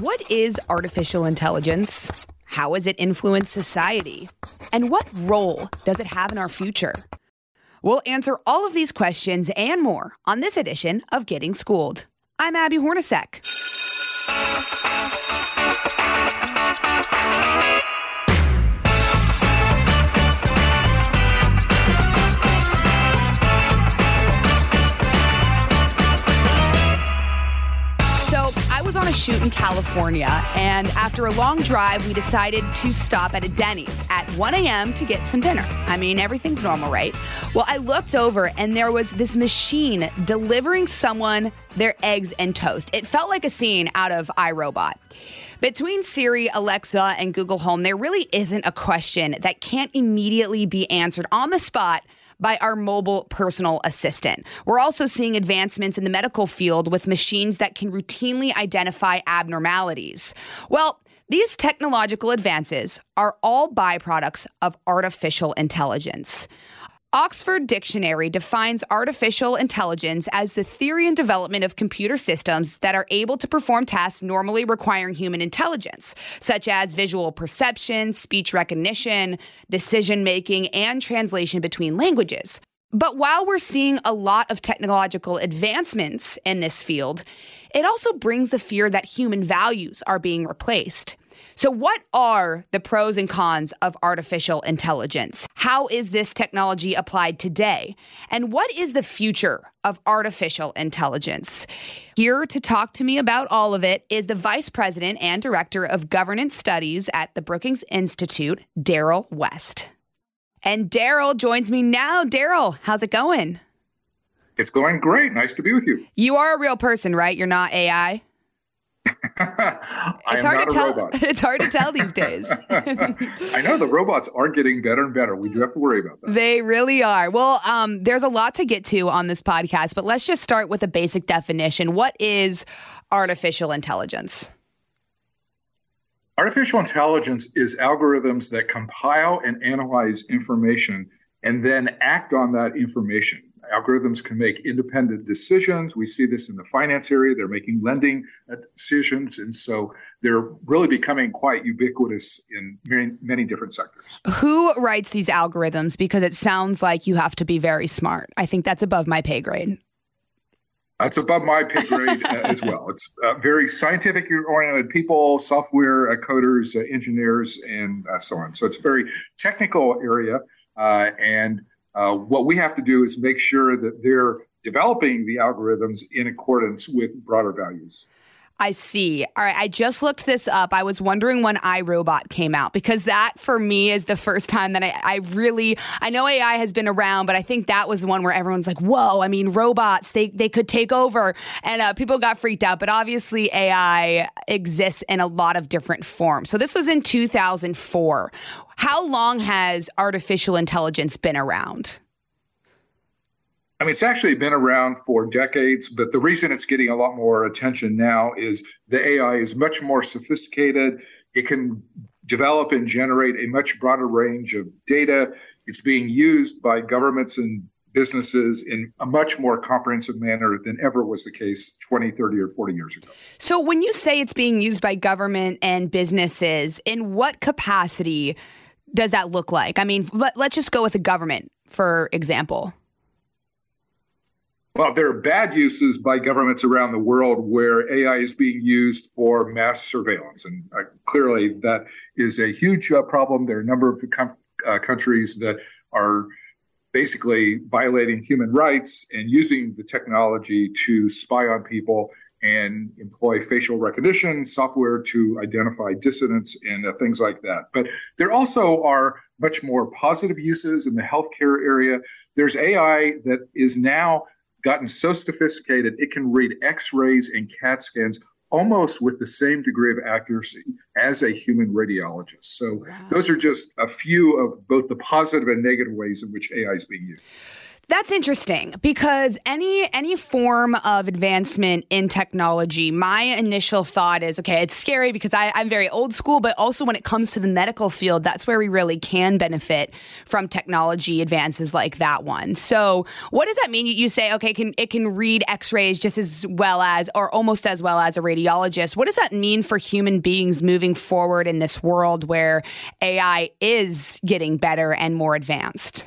What is artificial intelligence? How has it influenced society? And what role does it have in our future? We'll answer all of these questions and more on this edition of Getting Schooled. I'm Abby Hornacek. Shoot in California, and after a long drive, we decided to stop at a Denny's at 1 a.m. to get some dinner. I mean, everything's normal, right? Well, I looked over, and there was this machine delivering someone their eggs and toast. It felt like a scene out of I, Robot. Between Siri, Alexa, and Google Home, there really isn't a question that can't immediately be answered on the spot by our mobile personal assistant. We're also seeing advancements in the medical field with machines that can routinely identify abnormalities. Well, these technological advances are all byproducts of artificial intelligence. Oxford Dictionary defines artificial intelligence as the theory and development of computer systems that are able to perform tasks normally requiring human intelligence, such as visual perception, speech recognition, decision making, and translation between languages. But while we're seeing a lot of technological advancements in this field, it also brings the fear that human values are being replaced. So, what are the pros and cons of artificial intelligence? How is this technology applied today? And what is the future of artificial intelligence? Here to talk to me about all of it is the Vice President and Director of Governance Studies at the Brookings Institute, Darrell West. And Darrell joins me now. Darrell, how's it going? It's going great. Nice to be with you. You are a real person, right? You're not AI? it's hard to tell. Robot. It's hard to tell these days. I know the robots are getting better and better. We do have to worry about that. They really are. Well, um, there's a lot to get to on this podcast, but let's just start with a basic definition. What is artificial intelligence? Artificial intelligence is algorithms that compile and analyze information and then act on that information algorithms can make independent decisions. We see this in the finance area. They're making lending uh, decisions. And so they're really becoming quite ubiquitous in many, many different sectors. Who writes these algorithms? Because it sounds like you have to be very smart. I think that's above my pay grade. That's above my pay grade uh, as well. It's uh, very scientific oriented people, software uh, coders, uh, engineers, and uh, so on. So it's a very technical area. and uh, what we have to do is make sure that they're developing the algorithms in accordance with broader values. I see. All right. I just looked this up. I was wondering when I, Robot came out because that for me is the first time that I, I really, I know AI has been around, but I think that was the one where everyone's like, whoa, I mean, robots, they, they could take over. And uh, people got freaked out. But obviously, AI exists in a lot of different forms. So this was in 2004. How long has artificial intelligence been around? I mean, it's actually been around for decades, but the reason it's getting a lot more attention now is the AI is much more sophisticated. It can develop and generate a much broader range of data. It's being used by governments and businesses in a much more comprehensive manner than ever was the case 20, 30, or 40 years ago. So, when you say it's being used by government and businesses, in what capacity does that look like? I mean, let, us just go with the government, for example. Well, there are bad uses by governments around the world where AI is being used for mass surveillance. And uh, clearly, that is a huge uh, problem. There are a number of com- uh, countries that are basically violating human rights and using the technology to spy on people and employ facial recognition software to identify dissidents and uh, things like that. But there also are much more positive uses in the healthcare area. There's AI that is now gotten so sophisticated it can read x-rays and CAT scans almost with the same degree of accuracy as a human radiologist. So wow. those are just a few of both the positive and negative ways in which AI is being used. That's interesting because any any form of advancement in technology, my initial thought is okay, it's scary because I, I'm very old school, but also when it comes to the medical field, that's where we really can benefit from technology advances like that one. So, what does that mean? You say, okay, can it can read X-rays just as well as, or almost as well as a radiologist? What does that mean for human beings moving forward in this world where AI is getting better and more advanced?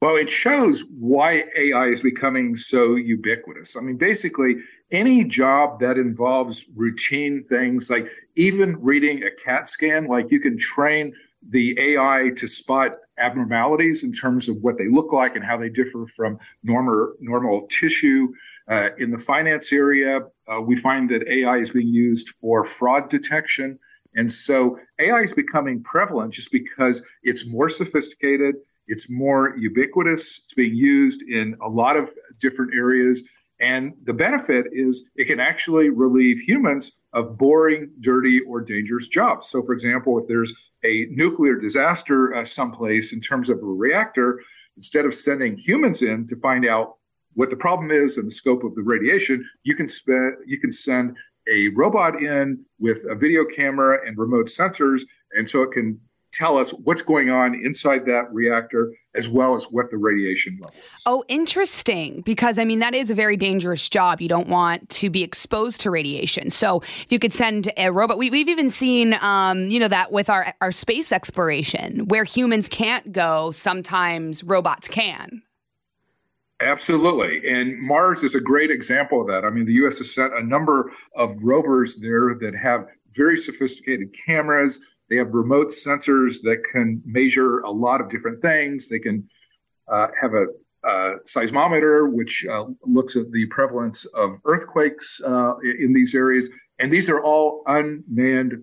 Well, it shows why AI is becoming so ubiquitous. I mean, basically, any job that involves routine things, like even reading a CAT scan, like you can train the AI to spot abnormalities in terms of what they look like and how they differ from normal normal tissue. Uh, in the finance area, uh, we find that AI is being used for fraud detection. And so AI is becoming prevalent just because it's more sophisticated. It's more ubiquitous. It's being used in a lot of different areas. And the benefit is it can actually relieve humans of boring, dirty, or dangerous jobs. So, for example, if there's a nuclear disaster uh, someplace in terms of a reactor, instead of sending humans in to find out what the problem is and the scope of the radiation, you can you can send a robot in with a video camera and remote sensors, and so it can tell us what's going on inside that reactor as well as what the radiation level is. Oh, interesting. Because I mean, that is a very dangerous job. You don't want to be exposed to radiation. So if you could send a robot, we, have even seen, um, you know, that with our, our space exploration where humans can't go, sometimes robots can. Absolutely. And Mars is a great example of that. I mean, the US has sent a number of rovers there that have very sophisticated cameras they have remote sensors that can measure a lot of different things. They can uh, have a, a, seismometer, which uh, looks at the prevalence of earthquakes uh, in these areas. And these are all unmanned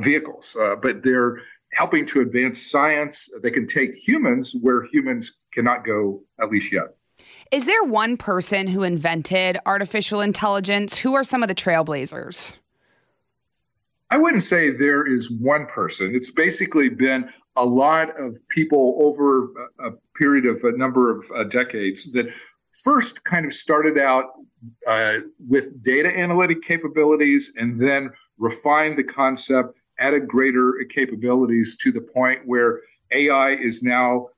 vehicles, uh, but they're helping to advance science. They can take humans where humans cannot go, at least yet. Is there one person who invented artificial intelligence? Who are some of the trailblazers? I wouldn't say there is one person. It's basically been a lot of people over a, period of a number of uh, decades that first kind of started out uh, with data analytic capabilities and then refined the concept, added greater capabilities to the point where AI is now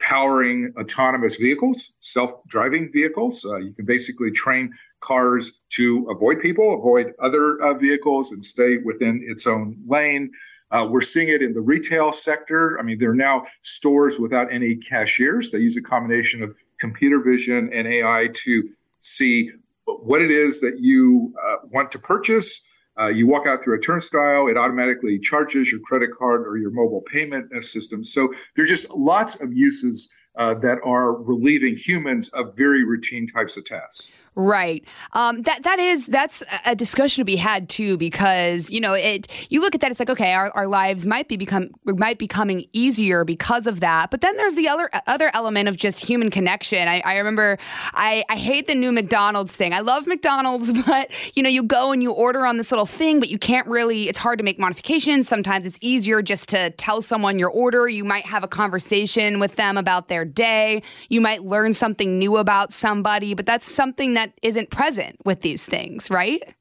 powering autonomous vehicles, self-driving vehicles. Uh, you can basically train cars to avoid people, avoid other uh, vehicles, and stay within its own lane. Uh, we're seeing it in the retail sector. I mean, there are now stores without any cashiers. They use a combination of computer vision and AI to see what it is that you uh, want to purchase uh, you walk out through a turnstile, it automatically charges your credit card or your mobile payment system. So there are just lots of uses uh, that are relieving humans of very routine types of tasks. Right. Um, that that is that's a discussion to be had too because you know it. You look at that, it's like okay, our, our lives might be become might be coming easier because of that. But then there's the other other element of just human connection. I, I remember I, I hate the new McDonald's thing. I love McDonald's, but you know you go and you order on this little thing, but you can't really. It's hard to make modifications. Sometimes it's easier just to tell someone your order. You might have a conversation with them about their day. You might learn something new about somebody, but that's something that that isn't present with these things, right?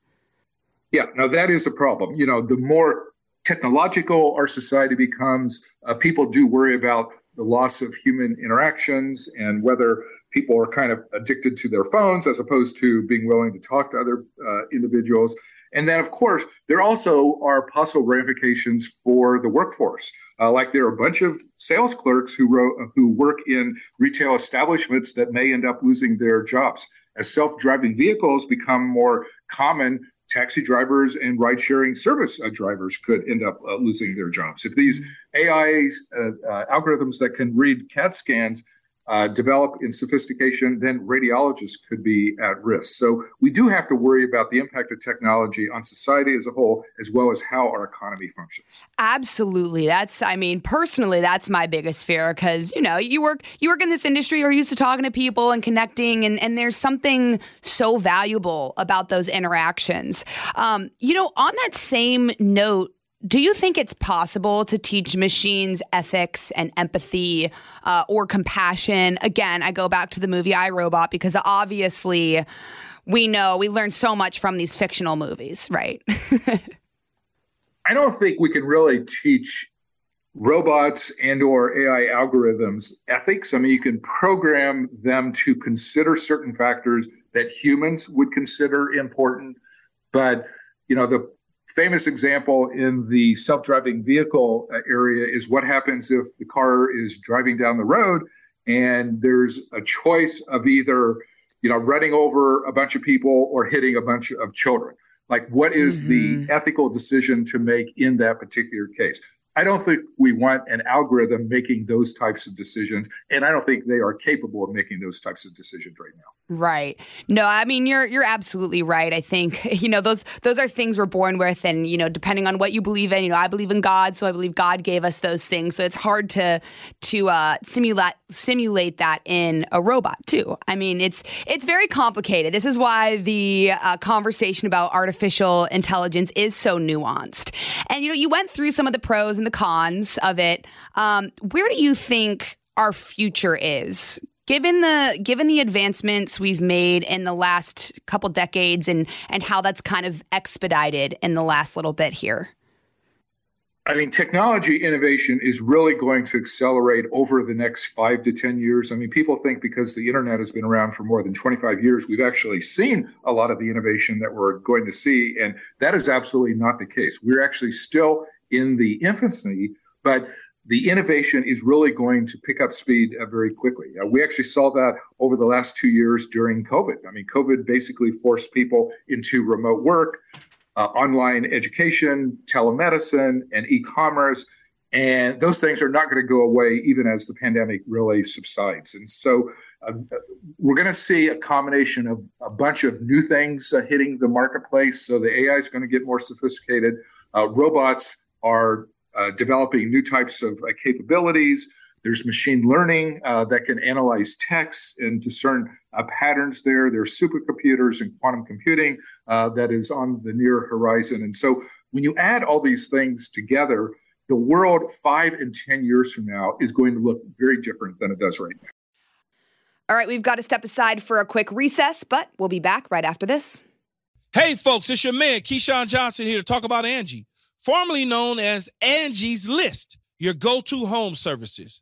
Yeah, now that is a problem. You know, the more technological our society becomes, uh, people do worry about the loss of human interactions and whether people are kind of addicted to their phones as opposed to being willing to talk to other uh, individuals. And then, of course, there also are possible ramifications for the workforce. Uh, like there are a bunch of sales clerks who wrote, who work in retail establishments that may end up losing their jobs as self-driving vehicles become more common. Taxi drivers and ride-sharing service uh, drivers could end up uh, losing their jobs if these AI uh, uh, algorithms that can read CAT scans uh, develop in sophistication, then radiologists could be at risk. So we do have to worry about the impact of technology on society as a whole, as well as how our economy functions. Absolutely. That's, I mean, personally, that's my biggest fear because, you know, you work, you work in this industry, you're used to talking to people and connecting, and, and there's something so valuable about those interactions. Um, you know, on that same note, do you think it's possible to teach machines ethics and empathy uh, or compassion? Again, I go back to the movie I Robot because obviously we know we learn so much from these fictional movies, right? I don't think we can really teach robots and or AI algorithms ethics. I mean, you can program them to consider certain factors that humans would consider important, but you know the famous example in the self-driving vehicle uh, area is what happens if the car is driving down the road and there's a choice of either you know running over a bunch of people or hitting a bunch of children like what is mm-hmm. the ethical decision to make in that particular case I don't think we want an algorithm making those types of decisions, and I don't think they are capable of making those types of decisions right now. Right. No, I mean you're you're absolutely right. I think you know those those are things we're born with, and you know depending on what you believe in, you know I believe in God, so I believe God gave us those things. So it's hard to to uh, simulate simulate that in a robot too. I mean it's it's very complicated. This is why the uh, conversation about artificial intelligence is so nuanced. And you know you went through some of the pros and the cons of it. Um, where do you think our future is given the given the advancements we've made in the last couple decades and and how that's kind of expedited in the last little bit here I mean, technology innovation is really going to accelerate over the next five to 10 years. I mean, people think because the internet has been around for more than 25 years, we've actually seen a lot of the innovation that we're going to see. And that is absolutely not the case. We're actually still in the infancy, but the innovation is really going to pick up speed uh, very quickly. Uh, we actually saw that over the last two years during COVID. I mean, COVID basically forced people into remote work, uh, online education, telemedicine, and e commerce. And those things are not going to go away even as the pandemic really subsides. And so uh, we're going to see a combination of a bunch of new things uh, hitting the marketplace. So the AI is going to get more sophisticated. Uh, robots are uh, developing new types of uh, capabilities. There's machine learning uh, that can analyze text and discern uh, patterns there. There's supercomputers and quantum computing uh, that is on the near horizon. And so when you add all these things together, the world five and 10 years from now is going to look very different than it does right now. All right, we've got to step aside for a quick recess, but we'll be back right after this. Hey, folks, it's your man, Keyshawn Johnson, here to talk about Angie formerly known as Angie's List, your go to home services.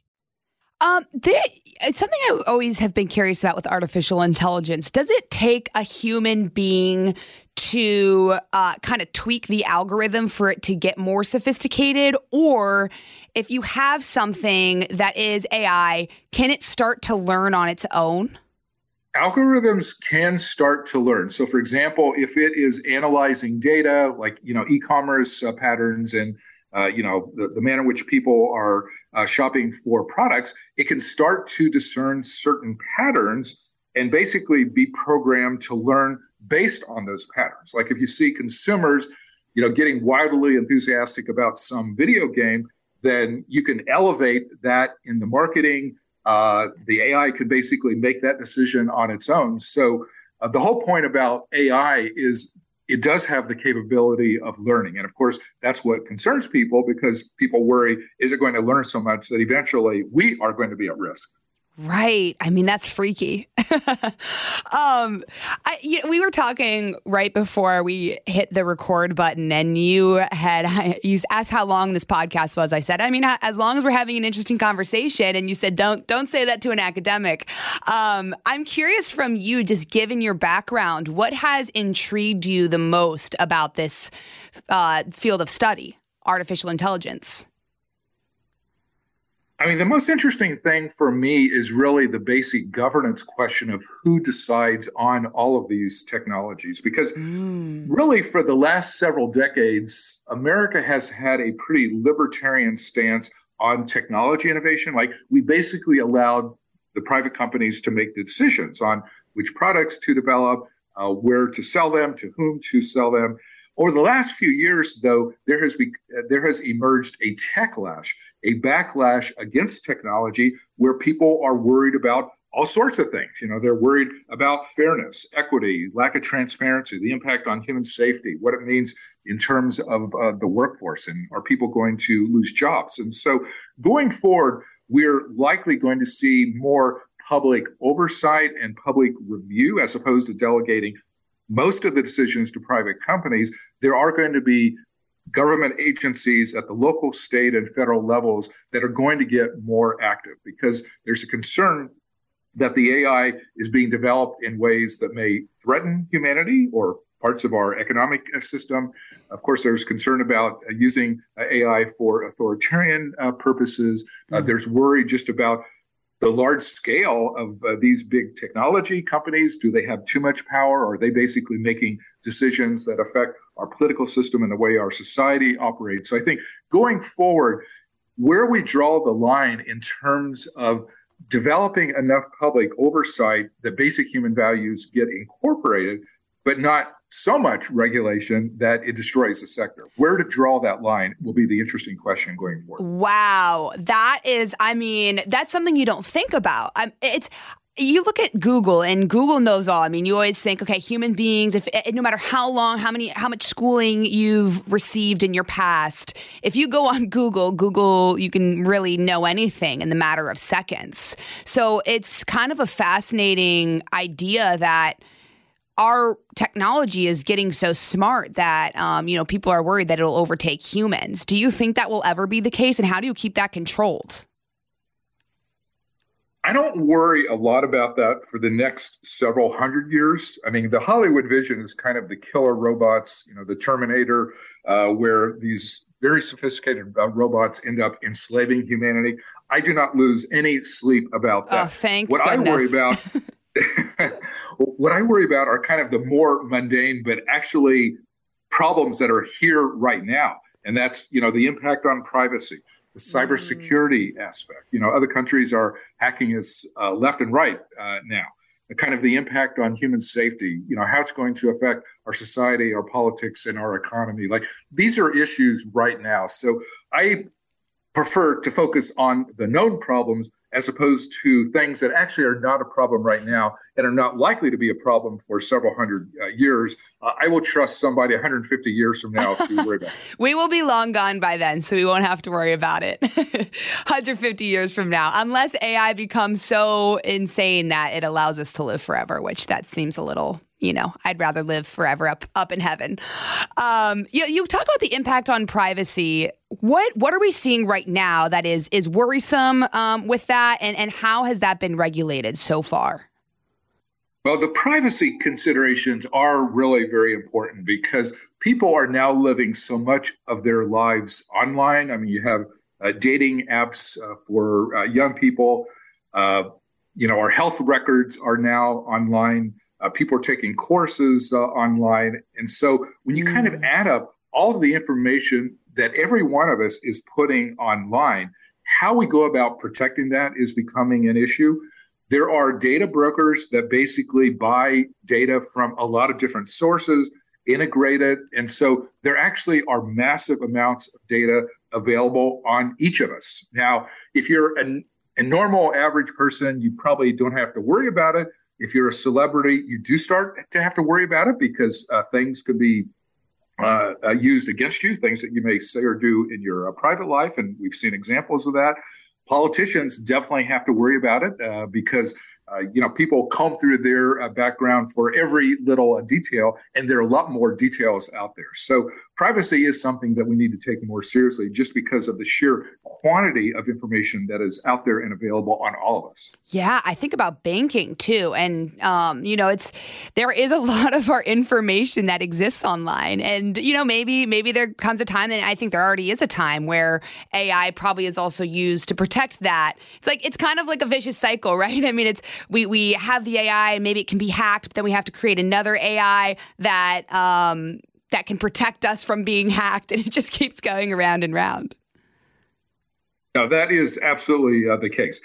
Um, it's something I always have been curious about with artificial intelligence. Does it take a human being to uh, kind of tweak the algorithm for it to get more sophisticated? Or if you have something that is AI, can it start to learn on its own? algorithms can start to learn. So, for example, if it is analyzing data like you know e-commerce uh, patterns and uh, you know the, the manner in which people are uh, shopping for products, it can start to discern certain patterns and basically be programmed to learn based on those patterns. Like if you see consumers, you know, getting wildly enthusiastic about some video game, then you can elevate that in the marketing uh, the AI could basically make that decision on its own. So uh, the whole point about AI is it does have the capability of learning. And of course, that's what concerns people because people worry is it going to learn so much that eventually we are going to be at risk? Right. I mean, that's freaky. um, I, you know, we were talking right before we hit the record button, and you had you asked how long this podcast was. I said, I mean, as long as we're having an interesting conversation, and you said, don't don't say that to an academic. Um, I'm curious from you, just given your background, what has intrigued you the most about this uh, field of study, artificial intelligence? I mean, the most interesting thing for me is really the basic governance question of who decides on all of these technologies. Because mm. really, for the last several decades, America has had a pretty libertarian stance on technology innovation. Like, we basically allowed the private companies to make decisions on which products to develop, uh, where to sell them, to whom to sell them. Over the last few years, though, there has be, uh, there has emerged a techlash, a backlash against technology, where people are worried about all sorts of things. You know, they're worried about fairness, equity, lack of transparency, the impact on human safety, what it means in terms of uh, the workforce, and are people going to lose jobs? And so, going forward, we're likely going to see more public oversight and public review as opposed to delegating most of the decisions to private companies, there are going to be government agencies at the local, state, and federal levels that are going to get more active because there's a concern that the AI is being developed in ways that may threaten humanity or parts of our economic system. Of course, there's concern about uh, using uh, AI for authoritarian uh, purposes. Mm-hmm. There's worry just about the large scale of uh, these big technology companies do they have too much power or are they basically making decisions that affect our political system and the way our society operates so i think going forward where we draw the line in terms of developing enough public oversight that basic human values get incorporated but not so much regulation that it destroys the sector. Where to draw that line will be the interesting question going forward. Wow, that is, I mean, that's something you don't think about. It's you look at Google and Google knows all. I mean, you always think, okay, human beings, if eh, no matter how long, how many, how much schooling you've received in your past, if you go on Google, Google, you can really know anything in the matter of seconds. So it's kind of a fascinating idea that our technology is getting so smart that um, you know people are worried that it'll overtake humans. Do you think that will ever be the case, and how do you keep that controlled? I don't worry a lot about that for the next several hundred years. I mean, the Hollywood vision is kind of the killer robots, you know, the Terminator, uh, where these very sophisticated uh, robots end up enslaving humanity. I do not lose any sleep about that. Oh, thank what goodness. I worry about what I worry about are kind of the more mundane, but actually problems that are here right now. And that's, you know, the impact on privacy, the cybersecurity mm. aspect. You know, other countries are hacking us uh, left and right uh, now. The kind of the impact on human safety, you know, how it's going to affect our society, our politics, and our economy. Like these are issues right now. So I prefer to focus on the known problems as opposed to things that actually are not a problem right now and are not likely to be a problem for several hundred uh, years. Uh, I will trust somebody 150 years from now to worry about. we will be long gone by then, so we won't have to worry about it. 150 years from now, unless AI becomes so insane that it allows us to live forever, which that seems a little you know, I'd rather live forever up up in heaven. Um, you, you talk about the impact on privacy. What what are we seeing right now that is is worrisome um, with that, and and how has that been regulated so far? Well, the privacy considerations are really very important because people are now living so much of their lives online. I mean, you have uh, dating apps uh, for uh, young people. Uh, you know, our health records are now online. Uh, people are taking courses uh, online. And so when you mm. kind of mm. add up all of the information that every one of us is putting online, how we go about protecting that is becoming an issue. There are data brokers that basically buy data from a lot of different sources, integrate it. And so there actually are massive amounts of data available on each of us. Now, if you're an, a normal average person, you probably don't have to worry about it. If you're a celebrity, you do start to have to worry about it because uh, things could be uh, uh, used against you, things that you may say or do in your uh, private life. And we've seen examples of that politicians definitely have to worry about it uh, because uh, you know people comb through their uh, background for every little uh, detail and there are a lot more details out there. So privacy is something that we need to take more seriously just because of the sheer quantity of information that is out there and available on all of us. Yeah i think about banking too and um, you know it's there is a lot of our information that exists online and you know maybe maybe there comes a time and i think there already is a time where ai probably is also used to protect that. It's like it's kind of like a vicious cycle right? I mean it's we we have the AI and maybe it can be hacked, but then we have to create another AI that um, that can protect us from being hacked, and it just keeps going around and round. No, that is absolutely uh, the case.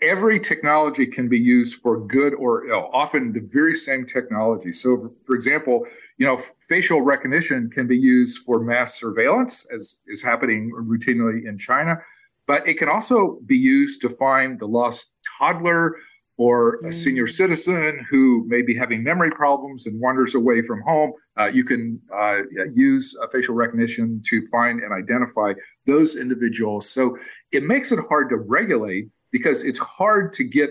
Every technology can be used for good or ill. Often the very same technology. So, for example, you know, facial recognition can be used for mass surveillance, as is happening routinely in China, but it can also be used to find the lost toddler or a senior mm. citizen who may be having memory problems and wanders away from home, uh, you can uh, use facial recognition to find and identify those individuals. So it makes it hard to regulate because it's hard to get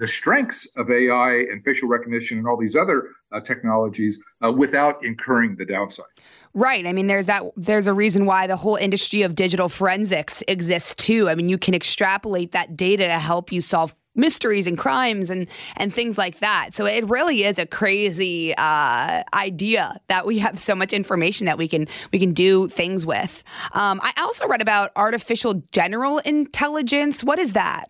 the strengths of AI and facial recognition and all these other uh, technologies uh, without incurring the downside. Right. I mean, there's that. There's a reason why the whole industry of digital forensics exists too. I mean, you can extrapolate that data to help you solve mysteries and crimes and and things like that. So it really is a crazy uh, idea that we have so much information that we can we can do things with. Um, I also read about artificial general intelligence. What is that?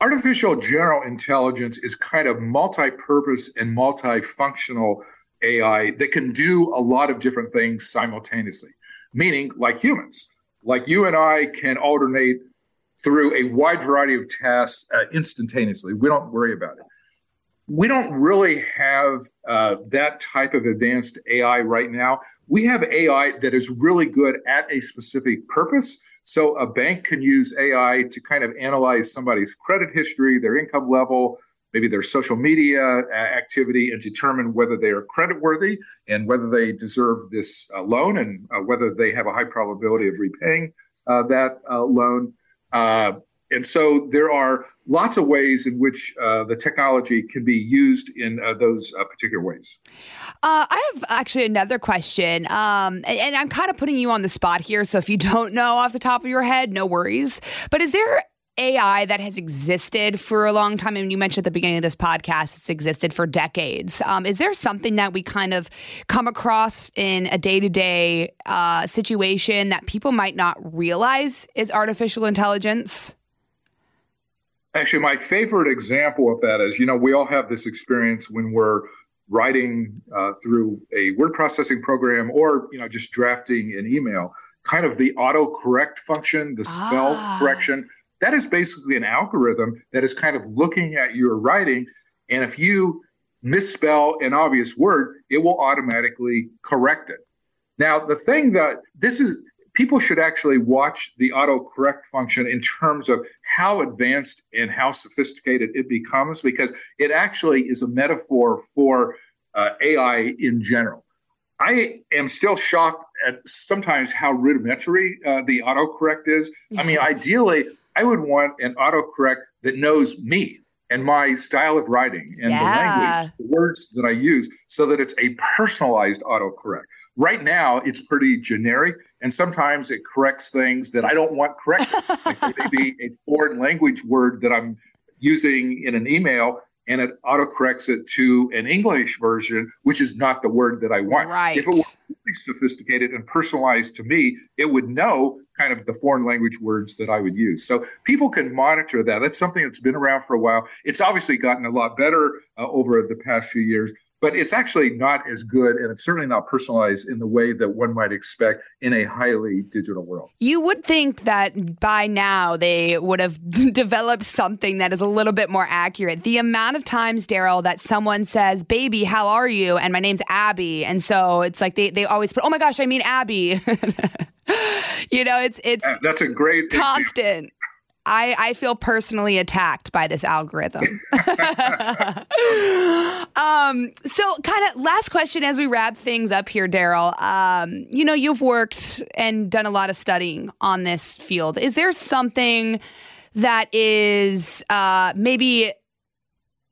Artificial general intelligence is kind of multi-purpose and multifunctional AI that can do a lot of different things simultaneously. Meaning, like humans, like you and I can alternate through a wide variety of tasks uh, instantaneously. We don't worry about it. We don't really have uh, that type of advanced AI right now. We have AI that is really good at a specific purpose. So a bank can use AI to kind of analyze somebody's credit history, their income level, maybe their social media uh, activity, and determine whether they are creditworthy and whether they deserve this uh, loan and uh, whether they have a high probability of repaying uh, that uh, loan. Uh, and so there are lots of ways in which uh, the technology can be used in uh, those uh, particular ways. Uh, I have actually another question, um, and I'm kind of putting you on the spot here. So if you don't know off the top of your head, no worries. But is there AI that has existed for a long time, and you mentioned at the beginning of this podcast, it's existed for decades. Um, is there something that we kind of come across in a day to day situation that people might not realize is artificial intelligence? Actually, my favorite example of that is you know, we all have this experience when we're writing uh, through a word processing program or you know just drafting an email kind of the autocorrect function the spell ah. correction that is basically an algorithm that is kind of looking at your writing. And if you misspell an obvious word, it will automatically correct it. Now, the thing that this is, people should actually watch the autocorrect function in terms of how advanced and how sophisticated it becomes, because it actually is a metaphor for uh, AI in general. I am still shocked at sometimes how rudimentary uh, the autocorrect is. Yes. I mean, ideally, I would want an autocorrect that knows me and my style of writing and yeah. the language, the words that I use, so that it's a personalized autocorrect. Right now, it's pretty generic, and sometimes it corrects things that I don't want corrected. like maybe a foreign language word that I'm using in an email, and it autocorrects it to an English version, which is not the word that I want. Right. If it were really sophisticated and personalized to me, it would know kind of the foreign language words that I would use. So people can monitor that. That's something that's been around for a while. It's obviously gotten a lot better uh, over the past few years, but it's actually not as good and it's certainly not personalized in the way that one might expect in a highly digital world. You would think that by now they would have developed something that is a little bit more accurate. The amount of times, Darrell, that someone says, Baby, how are you? And my name's Abby. And so it's like they, they always put, Oh my gosh, I mean Abby. you know, it's it's that's a great constant. Example. I, I feel personally attacked by this algorithm. um, so, kind of last question as we wrap things up here, Darrell. Um, you know, you've worked and done a lot of studying on this field. Is there something that is uh, maybe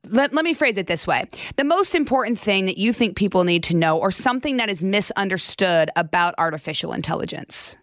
let, let me phrase it this way the most important thing that you think people need to know or something that is misunderstood about artificial intelligence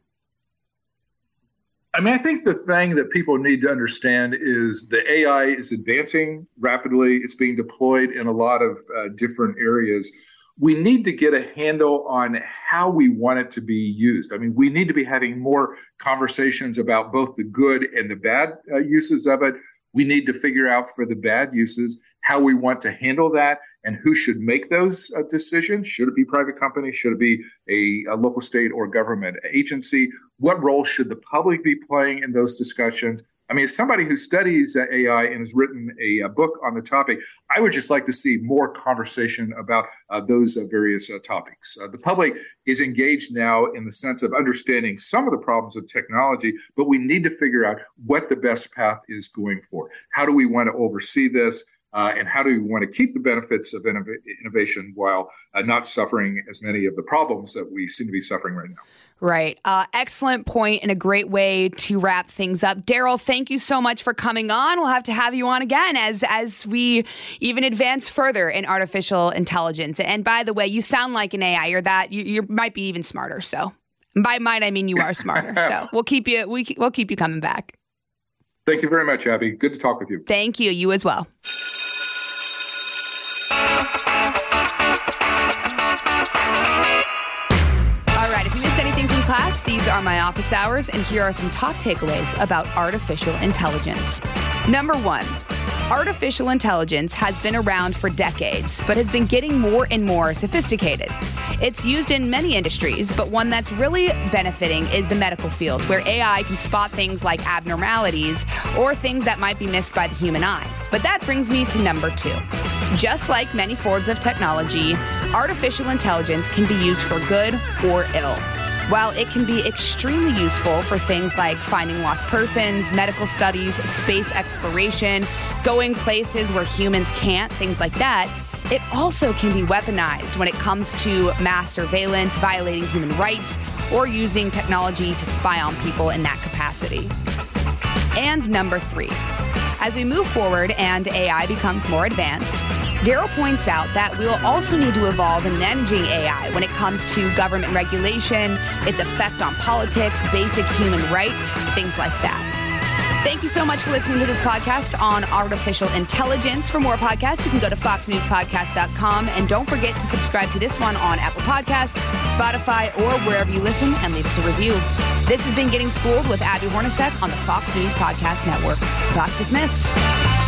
I mean, I think the thing that people need to understand is the AI is advancing rapidly. It's being deployed in a lot of uh, different areas. We need to get a handle on how we want it to be used. I mean, we need to be having more conversations about both the good and the bad uh, uses of it. We need to figure out for the bad uses how we want to handle that and who should make those uh, decisions. Should it be private company? Should it be a, a, local, state, or government agency? What role should the public be playing in those discussions? I mean, as somebody who studies uh, AI and has written a, a, book on the topic, I would just like to see more conversation about uh, those uh, various uh, topics. Uh, the public is engaged now in the sense of understanding some of the problems of technology, but we need to figure out what the best path is going for. How do we want to oversee this? Uh, and how do we want to keep the benefits of innov- innovation while uh, not suffering as many of the problems that we seem to be suffering right now? Right. Uh, excellent point and a great way to wrap things up. Darrell, thank you so much for coming on. We'll have to have you on again as as we even advance further in artificial intelligence. And by the way, you sound like an AI. You're that you, you might be even smarter. So by might I mean you are smarter. so we'll keep you we, we'll keep you coming back. Thank you very much, Abby. Good to talk with you. Thank you. You as well. Class, these are my office hours, and here are some top takeaways about artificial intelligence. Number one, artificial intelligence has been around for decades, but has been getting more and more sophisticated. It's used in many industries, but one that's really benefiting is the medical field, where AI can spot things like abnormalities or things that might be missed by the human eye. But that brings me to number two. Just like many forms of technology, artificial intelligence can be used for good or ill. While it can be extremely useful for things like finding lost persons, medical studies, space exploration, going places where humans can't, things like that, it also can be weaponized when it comes to mass surveillance, violating human rights, or using technology to spy on people in that capacity. And number three, as we move forward and AI becomes more advanced, Darrell points out that we'll also need to evolve in managing AI when it comes to government regulation, its effect on politics, basic human rights, things like that. Thank you so much for listening to this podcast on artificial intelligence. For more podcasts, you can go to foxnewspodcast.com and don't forget to subscribe to this one on Apple Podcasts, Spotify, or wherever you listen and leave us a review. This has been Getting Schooled with Abby Hornacek on the Fox News Podcast Network. Class dismissed.